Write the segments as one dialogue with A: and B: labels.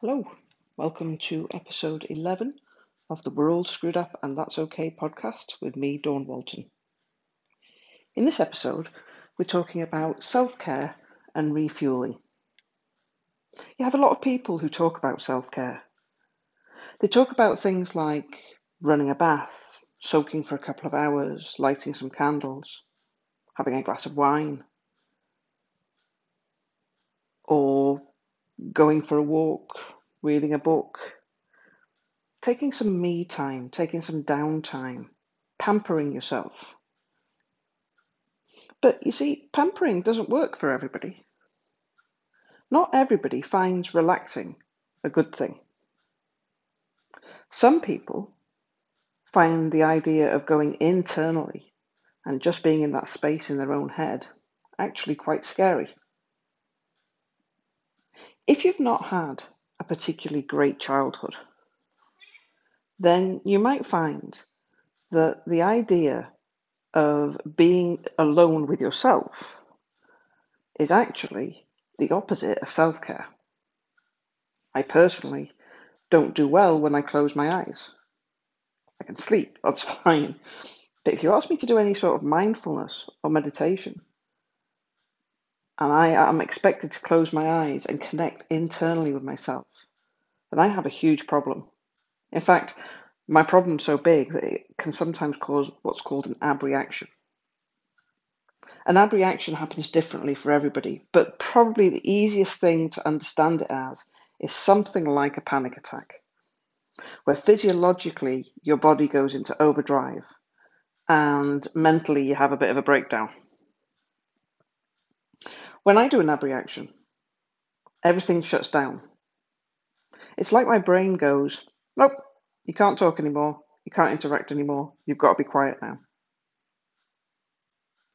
A: Hello, welcome to episode 11 of the We're All Screwed Up and That's Okay podcast with me, Dawn Walton. In this episode, we're talking about self care and refueling. You have a lot of people who talk about self care. They talk about things like running a bath, soaking for a couple of hours, lighting some candles, having a glass of wine, or going for a walk, reading a book, taking some me time, taking some downtime, pampering yourself. But you see, pampering doesn't work for everybody. Not everybody finds relaxing a good thing. Some people find the idea of going internally and just being in that space in their own head actually quite scary. If you've not had a particularly great childhood, then you might find that the idea of being alone with yourself is actually the opposite of self care. I personally don't do well when I close my eyes. I can sleep, that's fine. But if you ask me to do any sort of mindfulness or meditation, and I am expected to close my eyes and connect internally with myself, then I have a huge problem. In fact, my problem's so big that it can sometimes cause what's called an abreaction. An ab reaction happens differently for everybody, but probably the easiest thing to understand it as is something like a panic attack, where physiologically your body goes into overdrive and mentally you have a bit of a breakdown. When I do an abreaction, everything shuts down. It's like my brain goes, Nope, you can't talk anymore. You can't interact anymore. You've got to be quiet now.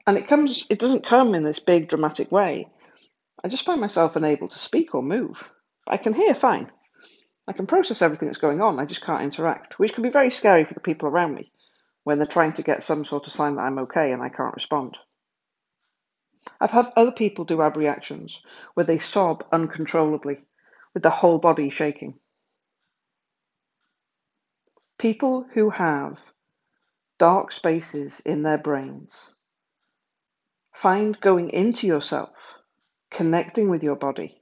A: And it comes, it doesn't come in this big dramatic way. I just find myself unable to speak or move. I can hear fine. I can process everything that's going on. I just can't interact, which can be very scary for the people around me when they're trying to get some sort of sign that I'm okay and I can't respond. I've had other people do abreactions where they sob uncontrollably with the whole body shaking. People who have dark spaces in their brains find going into yourself, connecting with your body,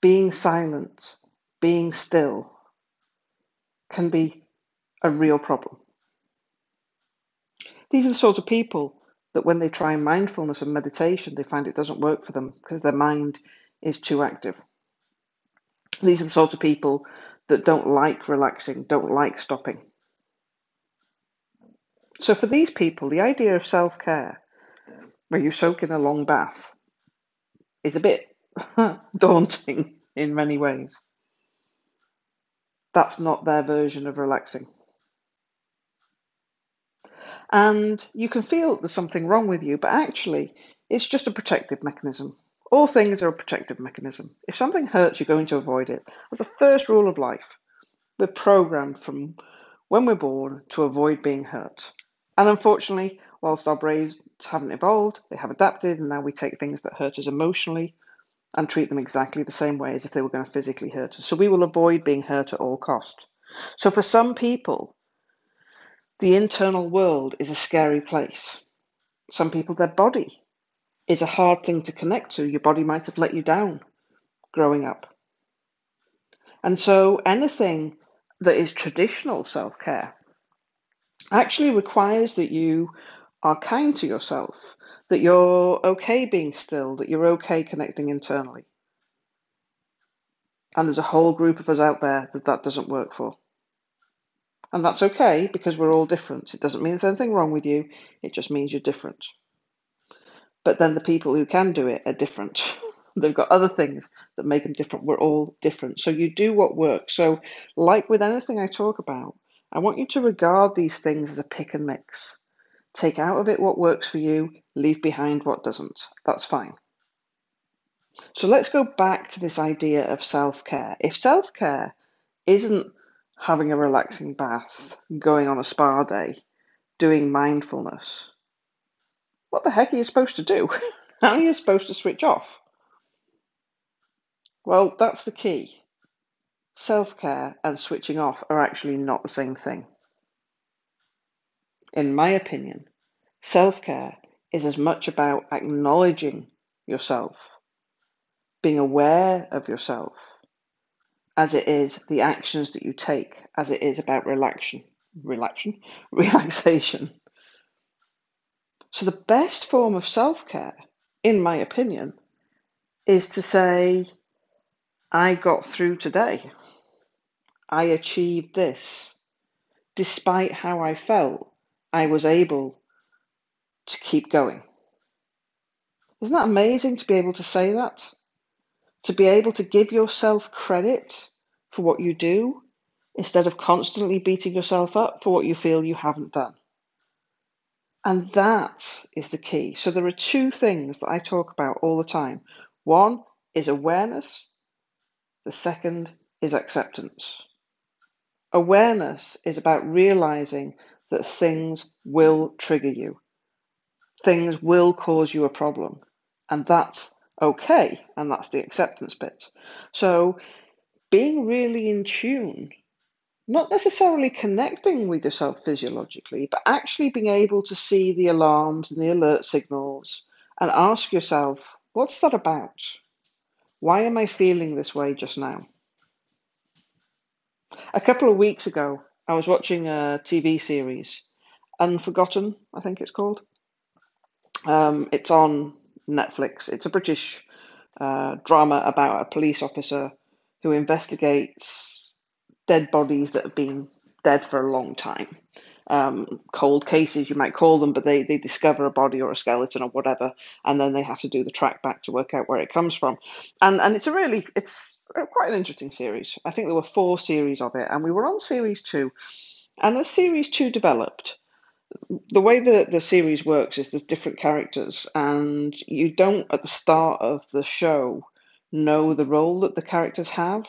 A: being silent, being still can be a real problem. These are the sort of people that when they try mindfulness and meditation, they find it doesn't work for them because their mind is too active. These are the sort of people that don't like relaxing, don't like stopping. So, for these people, the idea of self care, where you soak in a long bath, is a bit daunting in many ways. That's not their version of relaxing. And you can feel there's something wrong with you, but actually, it's just a protective mechanism. All things are a protective mechanism. If something hurts, you're going to avoid it. That's the first rule of life. We're programmed from when we're born to avoid being hurt. And unfortunately, whilst our brains haven't evolved, they have adapted, and now we take things that hurt us emotionally and treat them exactly the same way as if they were going to physically hurt us. So we will avoid being hurt at all cost. So for some people, the internal world is a scary place. Some people, their body is a hard thing to connect to. Your body might have let you down growing up. And so anything that is traditional self care actually requires that you are kind to yourself, that you're okay being still, that you're okay connecting internally. And there's a whole group of us out there that that doesn't work for. And that's okay because we're all different. It doesn't mean there's anything wrong with you, it just means you're different. But then the people who can do it are different. They've got other things that make them different. We're all different. So you do what works. So, like with anything I talk about, I want you to regard these things as a pick and mix. Take out of it what works for you, leave behind what doesn't. That's fine. So let's go back to this idea of self care. If self care isn't having a relaxing bath, going on a spa day, doing mindfulness. What the heck are you supposed to do? How are you supposed to switch off? Well, that's the key. self care and switching off are actually not the same thing. In my opinion, self care is as much about acknowledging yourself, being aware of yourself, as it is the actions that you take, as it is about relaxation, relaxation, relaxation. So the best form of self-care, in my opinion, is to say, I got through today. I achieved this. Despite how I felt, I was able to keep going. Isn't that amazing to be able to say that? To be able to give yourself credit for what you do instead of constantly beating yourself up for what you feel you haven't done. And that is the key. So there are two things that I talk about all the time. One is awareness, the second is acceptance. Awareness is about realizing that things will trigger you, things will cause you a problem, and that's okay, and that's the acceptance bit. So being really in tune not necessarily connecting with yourself physiologically, but actually being able to see the alarms and the alert signals and ask yourself, what's that about? Why am I feeling this way just now? A couple of weeks ago, I was watching a TV series, Unforgotten, I think it's called. Um, it's on Netflix. It's a British uh, drama about a police officer who investigates dead bodies that have been dead for a long time. Um, cold cases, you might call them, but they, they discover a body or a skeleton or whatever, and then they have to do the track back to work out where it comes from. And and it's a really it's quite an interesting series. I think there were four series of it, and we were on series two. And as series two developed, the way that the series works is there's different characters, and you don't at the start of the show know the role that the characters have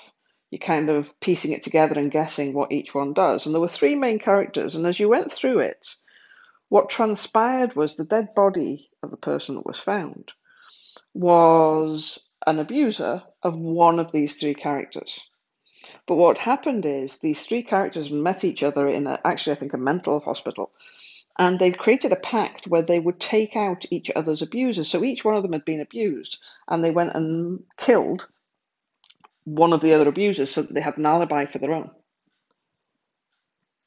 A: you're kind of piecing it together and guessing what each one does. And there were three main characters, and as you went through it, what transpired was the dead body of the person that was found was an abuser of one of these three characters. But what happened is these three characters met each other in a, actually, I think, a mental hospital. And they created a pact where they would take out each other's abusers. So each one of them had been abused, and they went and killed one of the other abusers so that they had an alibi for their own.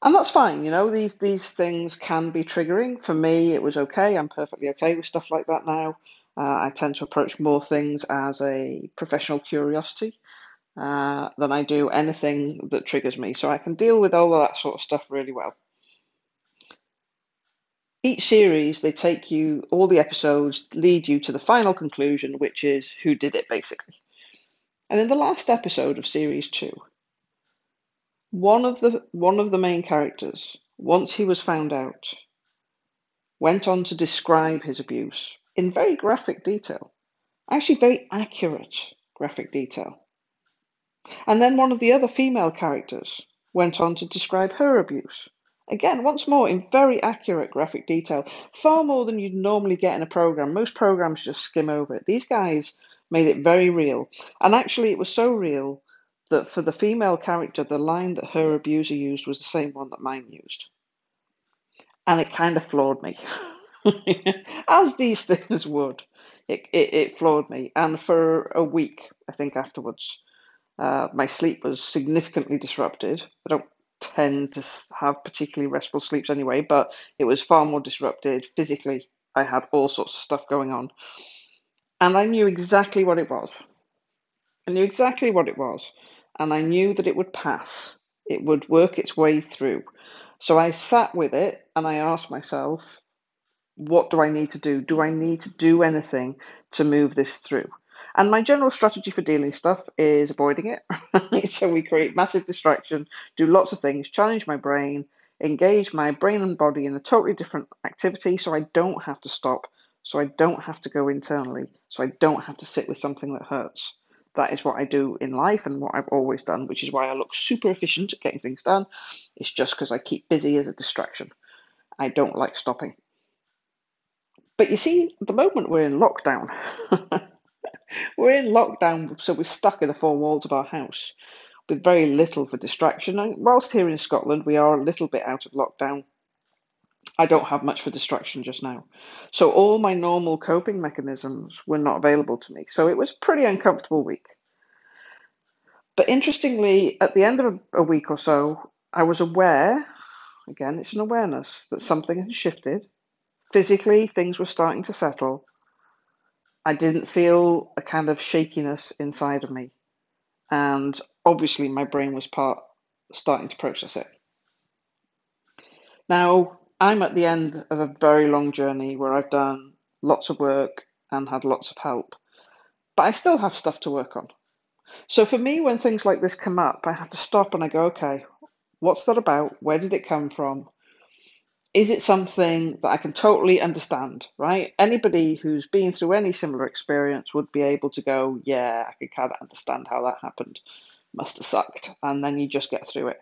A: And that's fine, you know, these these things can be triggering. For me, it was okay. I'm perfectly okay with stuff like that now. Uh, I tend to approach more things as a professional curiosity uh, than I do anything that triggers me. So I can deal with all of that sort of stuff really well. Each series, they take you, all the episodes lead you to the final conclusion, which is who did it, basically. And in the last episode of series two, one of the one of the main characters, once he was found out, went on to describe his abuse in very graphic detail, actually very accurate graphic detail. And then one of the other female characters went on to describe her abuse. Again, once more, in very accurate graphic detail, far more than you'd normally get in a program. Most programs just skim over it. These guys made it very real. And actually, it was so real that for the female character, the line that her abuser used was the same one that mine used. And it kind of floored me, as these things would. It, it, it, floored me. And for a week, I think afterwards, uh, my sleep was significantly disrupted. I don't tend to have particularly restful sleeps anyway, but it was far more disrupted physically. I had all sorts of stuff going on. And I knew exactly what it was. I knew exactly what it was. And I knew that it would pass. It would work its way through. So I sat with it and I asked myself, what do I need to do? Do I need to do anything to move this through? And my general strategy for dealing stuff is avoiding it. so we create massive distraction, do lots of things, challenge my brain, engage my brain and body in a totally different activity so I don't have to stop so I don't have to go internally, so I don't have to sit with something that hurts. That is what I do in life and what I've always done, which is why I look super efficient at getting things done. It's just because I keep busy as a distraction. I don't like stopping. But you see, the moment we're in lockdown. we're in lockdown, so we're stuck in the four walls of our house. with very little for distraction. And whilst here in Scotland we are a little bit out of lockdown, I don't have much for distraction just now. So all my normal coping mechanisms were not available to me. So it was a pretty uncomfortable week. But interestingly, at the end of a, week or so, I was aware again, it's an awareness that something had shifted. Physically, things were starting to settle. I didn't feel a kind of shakiness inside of me. And obviously, my brain was part starting to process it. Now, I'm at the end of a very long journey where I've done lots of work and had lots of help, but I still have stuff to work on. So for me, when things like this come up, I have to stop and I go, okay, what's that about? Where did it come from? Is it something that I can totally understand, right? Anybody who's been through any similar experience would be able to go, yeah, I can kind of understand how that happened. Must have sucked. And then you just get through it.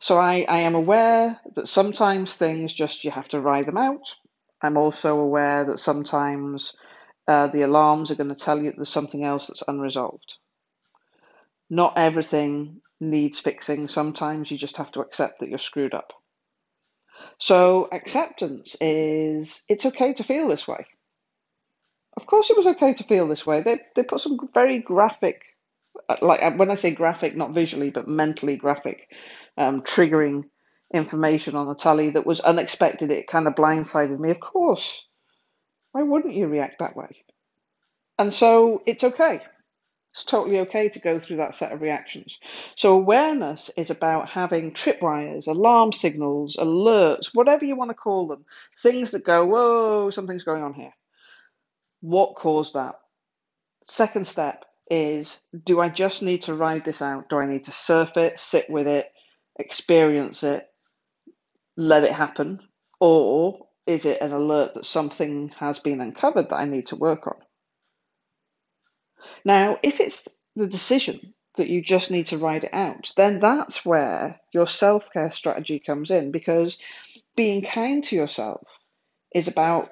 A: So I, I am aware that sometimes things just you have to ride them out. I'm also aware that sometimes uh, the alarms are going to tell you there's something else that's unresolved. Not everything needs fixing. Sometimes you just have to accept that you're screwed up. So, acceptance is it's okay to feel this way. Of course, it was okay to feel this way. They, they put some very graphic, like uh, when I say graphic, not visually, but mentally graphic, um, triggering information on the tally that was unexpected. It kind of blindsided me. Of course, why wouldn't you react that way? And so it's okay. It's totally okay to go through that set of reactions. So, awareness is about having tripwires, alarm signals, alerts, whatever you want to call them, things that go, whoa, something's going on here. What caused that? Second step is do I just need to ride this out? Do I need to surf it, sit with it, experience it, let it happen? Or is it an alert that something has been uncovered that I need to work on? Now, if it's the decision that you just need to ride it out, then that's where your self care strategy comes in because being kind to yourself is about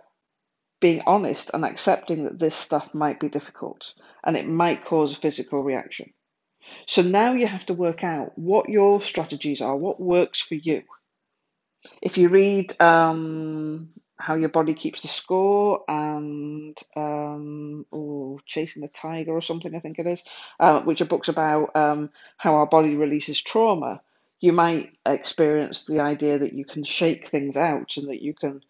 A: being honest and accepting that this stuff might be difficult and it might cause a physical reaction. So now you have to work out what your strategies are, what works for you. If you read um, How Your Body Keeps the Score and um, Chasing the Tiger or something, I think it is, uh, which are books about um, how our body releases trauma, you might experience the idea that you can shake things out and that you can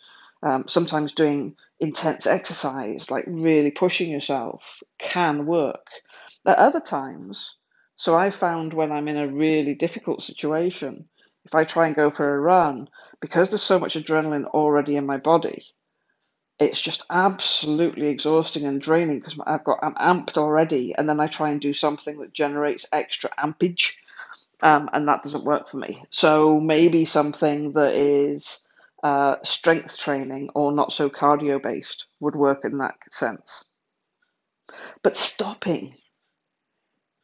A: um, sometimes doing intense exercise, like really pushing yourself, can work. At other times, so I found when I'm in a really difficult situation, if I try and go for a run, because there's so much adrenaline already in my body, it's just absolutely exhausting and draining because I've got I'm amped already, and then I try and do something that generates extra ampage, um, and that doesn't work for me. So maybe something that is uh, strength training or not so cardio based would work in that sense. But stopping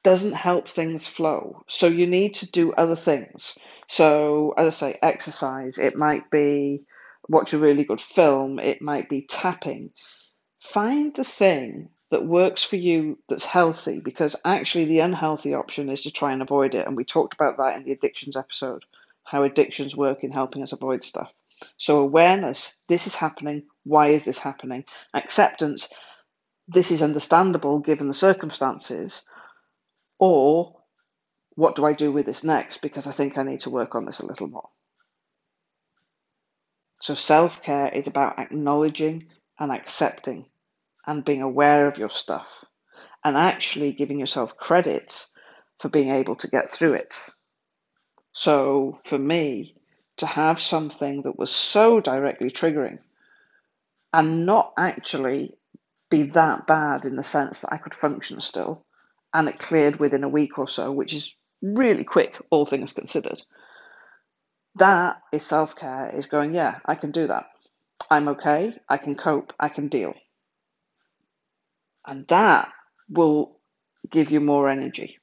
A: doesn't help things flow. So you need to do other things. So, as I say, exercise, it might be watch a really good film, it might be tapping. Find the thing that works for you that's healthy because actually the unhealthy option is to try and avoid it. And we talked about that in the addictions episode, how addictions work in helping us avoid stuff. So, awareness this is happening. Why is this happening? Acceptance this is understandable given the circumstances. Or what do I do with this next? Because I think I need to work on this a little more. So, self care is about acknowledging and accepting and being aware of your stuff and actually giving yourself credit for being able to get through it. So, for me, to have something that was so directly triggering and not actually be that bad in the sense that I could function still and it cleared within a week or so, which is really quick, all things considered. That is self care, is going, yeah, I can do that. I'm okay, I can cope, I can deal. And that will give you more energy.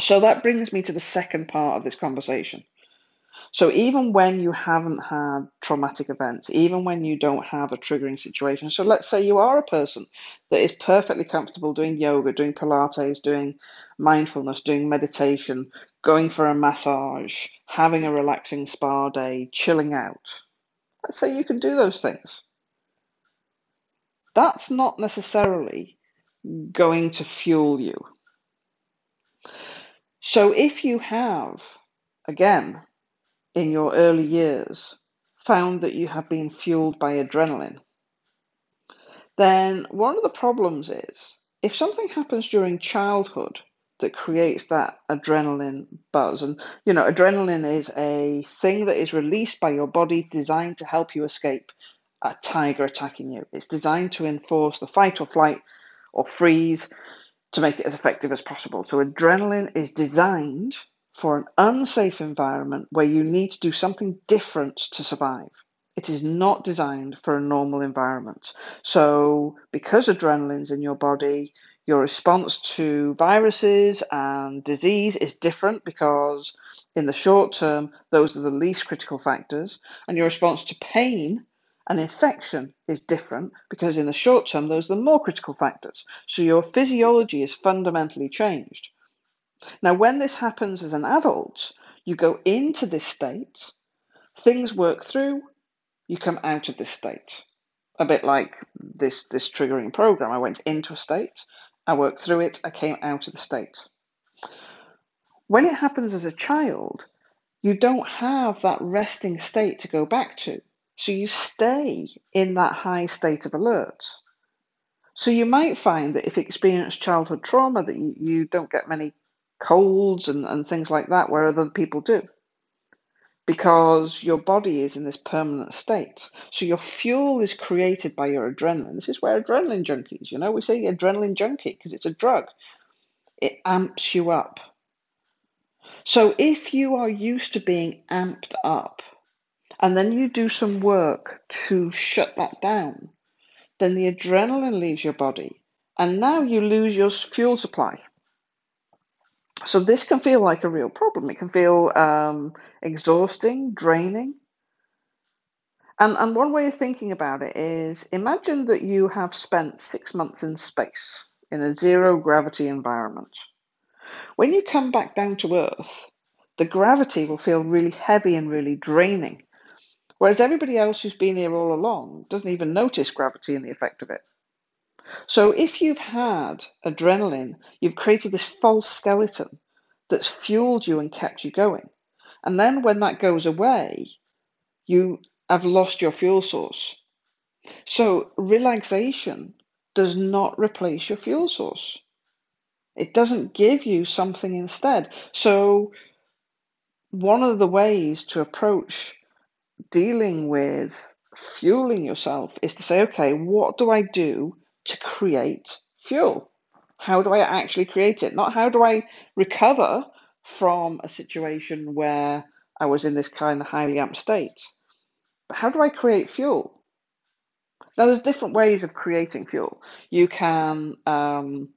A: So that brings me to the second part of this conversation So even when you haven't had traumatic events, even when you don't have a triggering situation, so let's say you are a person that is perfectly comfortable doing yoga, doing Pilates, doing mindfulness, doing meditation, going for a massage, having a relaxing spa day, chilling out. Let's say you can do those things. That's not necessarily going to fuel you. So if you have, again, in your early years found that you have been fueled by adrenaline, then one of the problems is if something happens during childhood that creates that adrenaline buzz, and you know, adrenaline is a thing that is released by your body designed to help you escape a tiger attacking you. It's designed to enforce the fight or flight or freeze to make it as effective as possible. So, adrenaline is designed for an unsafe environment where you need to do something different to survive. It is not designed for a normal environment. So, because adrenaline's in your body, your response to viruses and disease is different because, in the short term, those are the least critical factors, and your response to pain and infection is different because, in the short term, those are the more critical factors. So, your physiology is fundamentally changed. Now, when this happens as an adult, you go into this state, things work through, you come out of this state. A bit like this, this triggering program. I went into a state, I worked through it, I came out of the state. When it happens as a child, you don't have that resting state to go back to. So you stay in that high state of alert. So you might find that if you experience childhood trauma, that you, you don't get many colds and, and things like that where other people do. Because your body is in this permanent state. So your fuel is created by your adrenaline. This is where adrenaline junkies, you know, we say adrenaline junkie because it's a drug. It amps you up. So if you are used to being amped up and then you do some work to shut that down, then the adrenaline leaves your body and now you lose your fuel supply. So this can feel like a real problem. It can feel um, exhausting, draining. And, and one way of thinking about it is imagine that you have spent six months in space in a zero gravity environment. When you come back down to Earth, the gravity will feel really heavy and really draining. Whereas everybody else who's been here all along doesn't even notice gravity and the effect of it. So if you've had adrenaline, you've created this false skeleton that's fueled you and kept you going. And then when that goes away, you have lost your fuel source. So relaxation does not replace your fuel source. It doesn't give you something instead. So one of the ways to approach dealing with fueling yourself is to say, okay, what do I do to create fuel. How do I actually create it? Not how do I recover from a situation where I was in this kind of highly amped state, but how do I create fuel? Now, there's different ways of creating fuel. You can, um,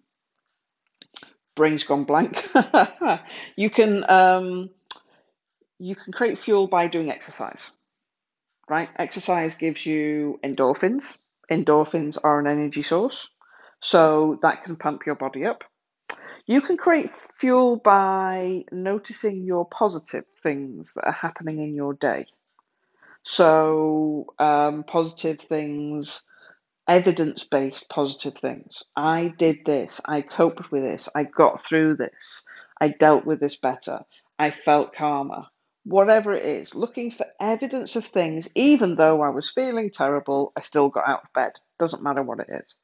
A: brain's gone blank. you can um, you can create fuel by doing exercise, right? Exercise gives you endorphins, endorphins are an energy source, so that can pump your body up. You can create fuel by noticing your positive things that are happening in your day. So, um, positive things, evidence based positive things. I did this, I coped with this, I got through this, I dealt with this better, I felt calmer whatever it is, looking for evidence of things, even though I was feeling terrible, I still got out of bed. Doesn't matter what it is.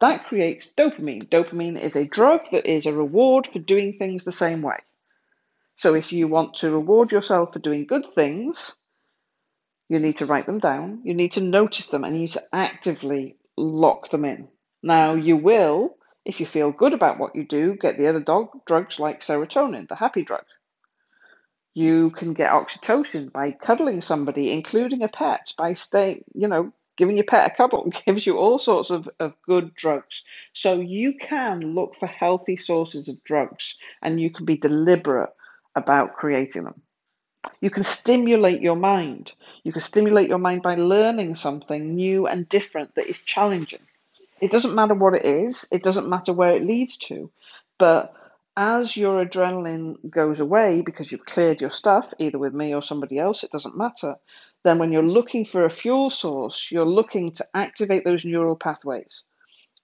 A: That creates dopamine. Dopamine is a drug that is a reward for doing things the same way. So if you want to reward yourself for doing good things, you need to write them down, you need to notice them, and you need to actively lock them in. Now, you will, if you feel good about what you do, get the other dog drugs like serotonin, the happy drug. You can get oxytocin by cuddling somebody, including a pet, by staying, you know, giving your pet a cuddle gives you all sorts of, of good drugs. So you can look for healthy sources of drugs and you can be deliberate about creating them. You can stimulate your mind. You can stimulate your mind by learning something new and different that is challenging. It doesn't matter what it is, it doesn't matter where it leads to, but as your adrenaline goes away because you've cleared your stuff, either with me or somebody else, it doesn't matter, then when you're looking for a fuel source, you're looking to activate those neural pathways.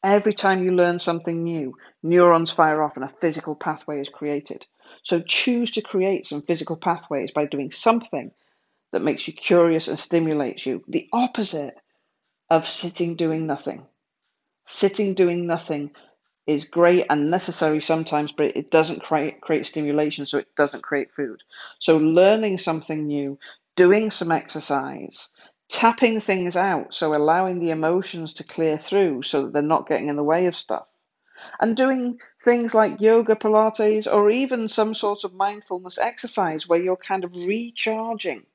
A: Every time you learn something new, neurons fire off and a physical pathway is created. So choose to create some physical pathways by doing something that makes you curious and stimulates you. The opposite of sitting doing nothing. Sitting doing nothing is great and necessary sometimes, but it doesn't create, create stimulation, so it doesn't create food. So learning something new, doing some exercise, tapping things out, so allowing the emotions to clear through so that they're not getting in the way of stuff. And doing things like yoga, Pilates, or even some sort of mindfulness exercise where you're kind of recharging.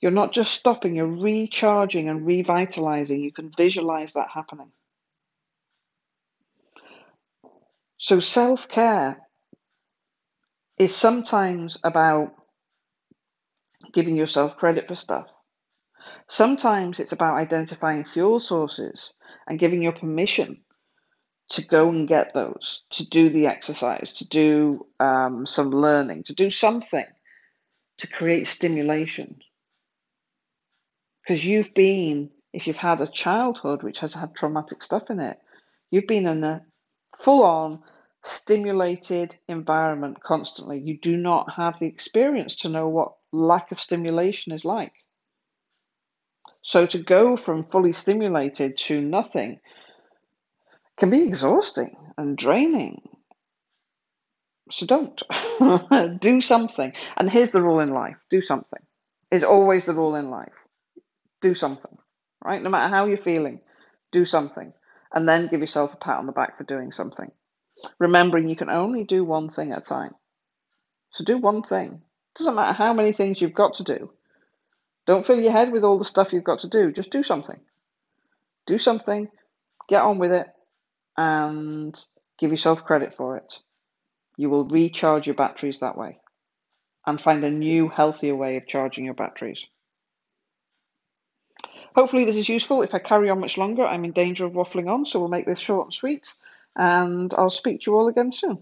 A: You're not just stopping, you're recharging and revitalizing. You can visualize that happening. So, self care is sometimes about giving yourself credit for stuff. Sometimes it's about identifying fuel sources and giving your permission to go and get those, to do the exercise, to do um, some learning, to do something to create stimulation. Because you've been, if you've had a childhood which has had traumatic stuff in it, you've been in a full on stimulated environment constantly. You do not have the experience to know what lack of stimulation is like. So to go from fully stimulated to nothing can be exhausting and draining. So don't. do something. And here's the rule in life do something. Is always the rule in life. Do something, right? No matter how you're feeling, do something. And then give yourself a pat on the back for doing something. Remembering you can only do one thing at a time. So do one thing. Doesn't matter how many things you've got to do. Don't fill your head with all the stuff you've got to do. Just do something. Do something, get on with it, and give yourself credit for it. You will recharge your batteries that way and find a new, healthier way of charging your batteries. Hopefully, this is useful. If I carry on much longer, I'm in danger of waffling on, so we'll make this short and sweet. And I'll speak to you all again soon.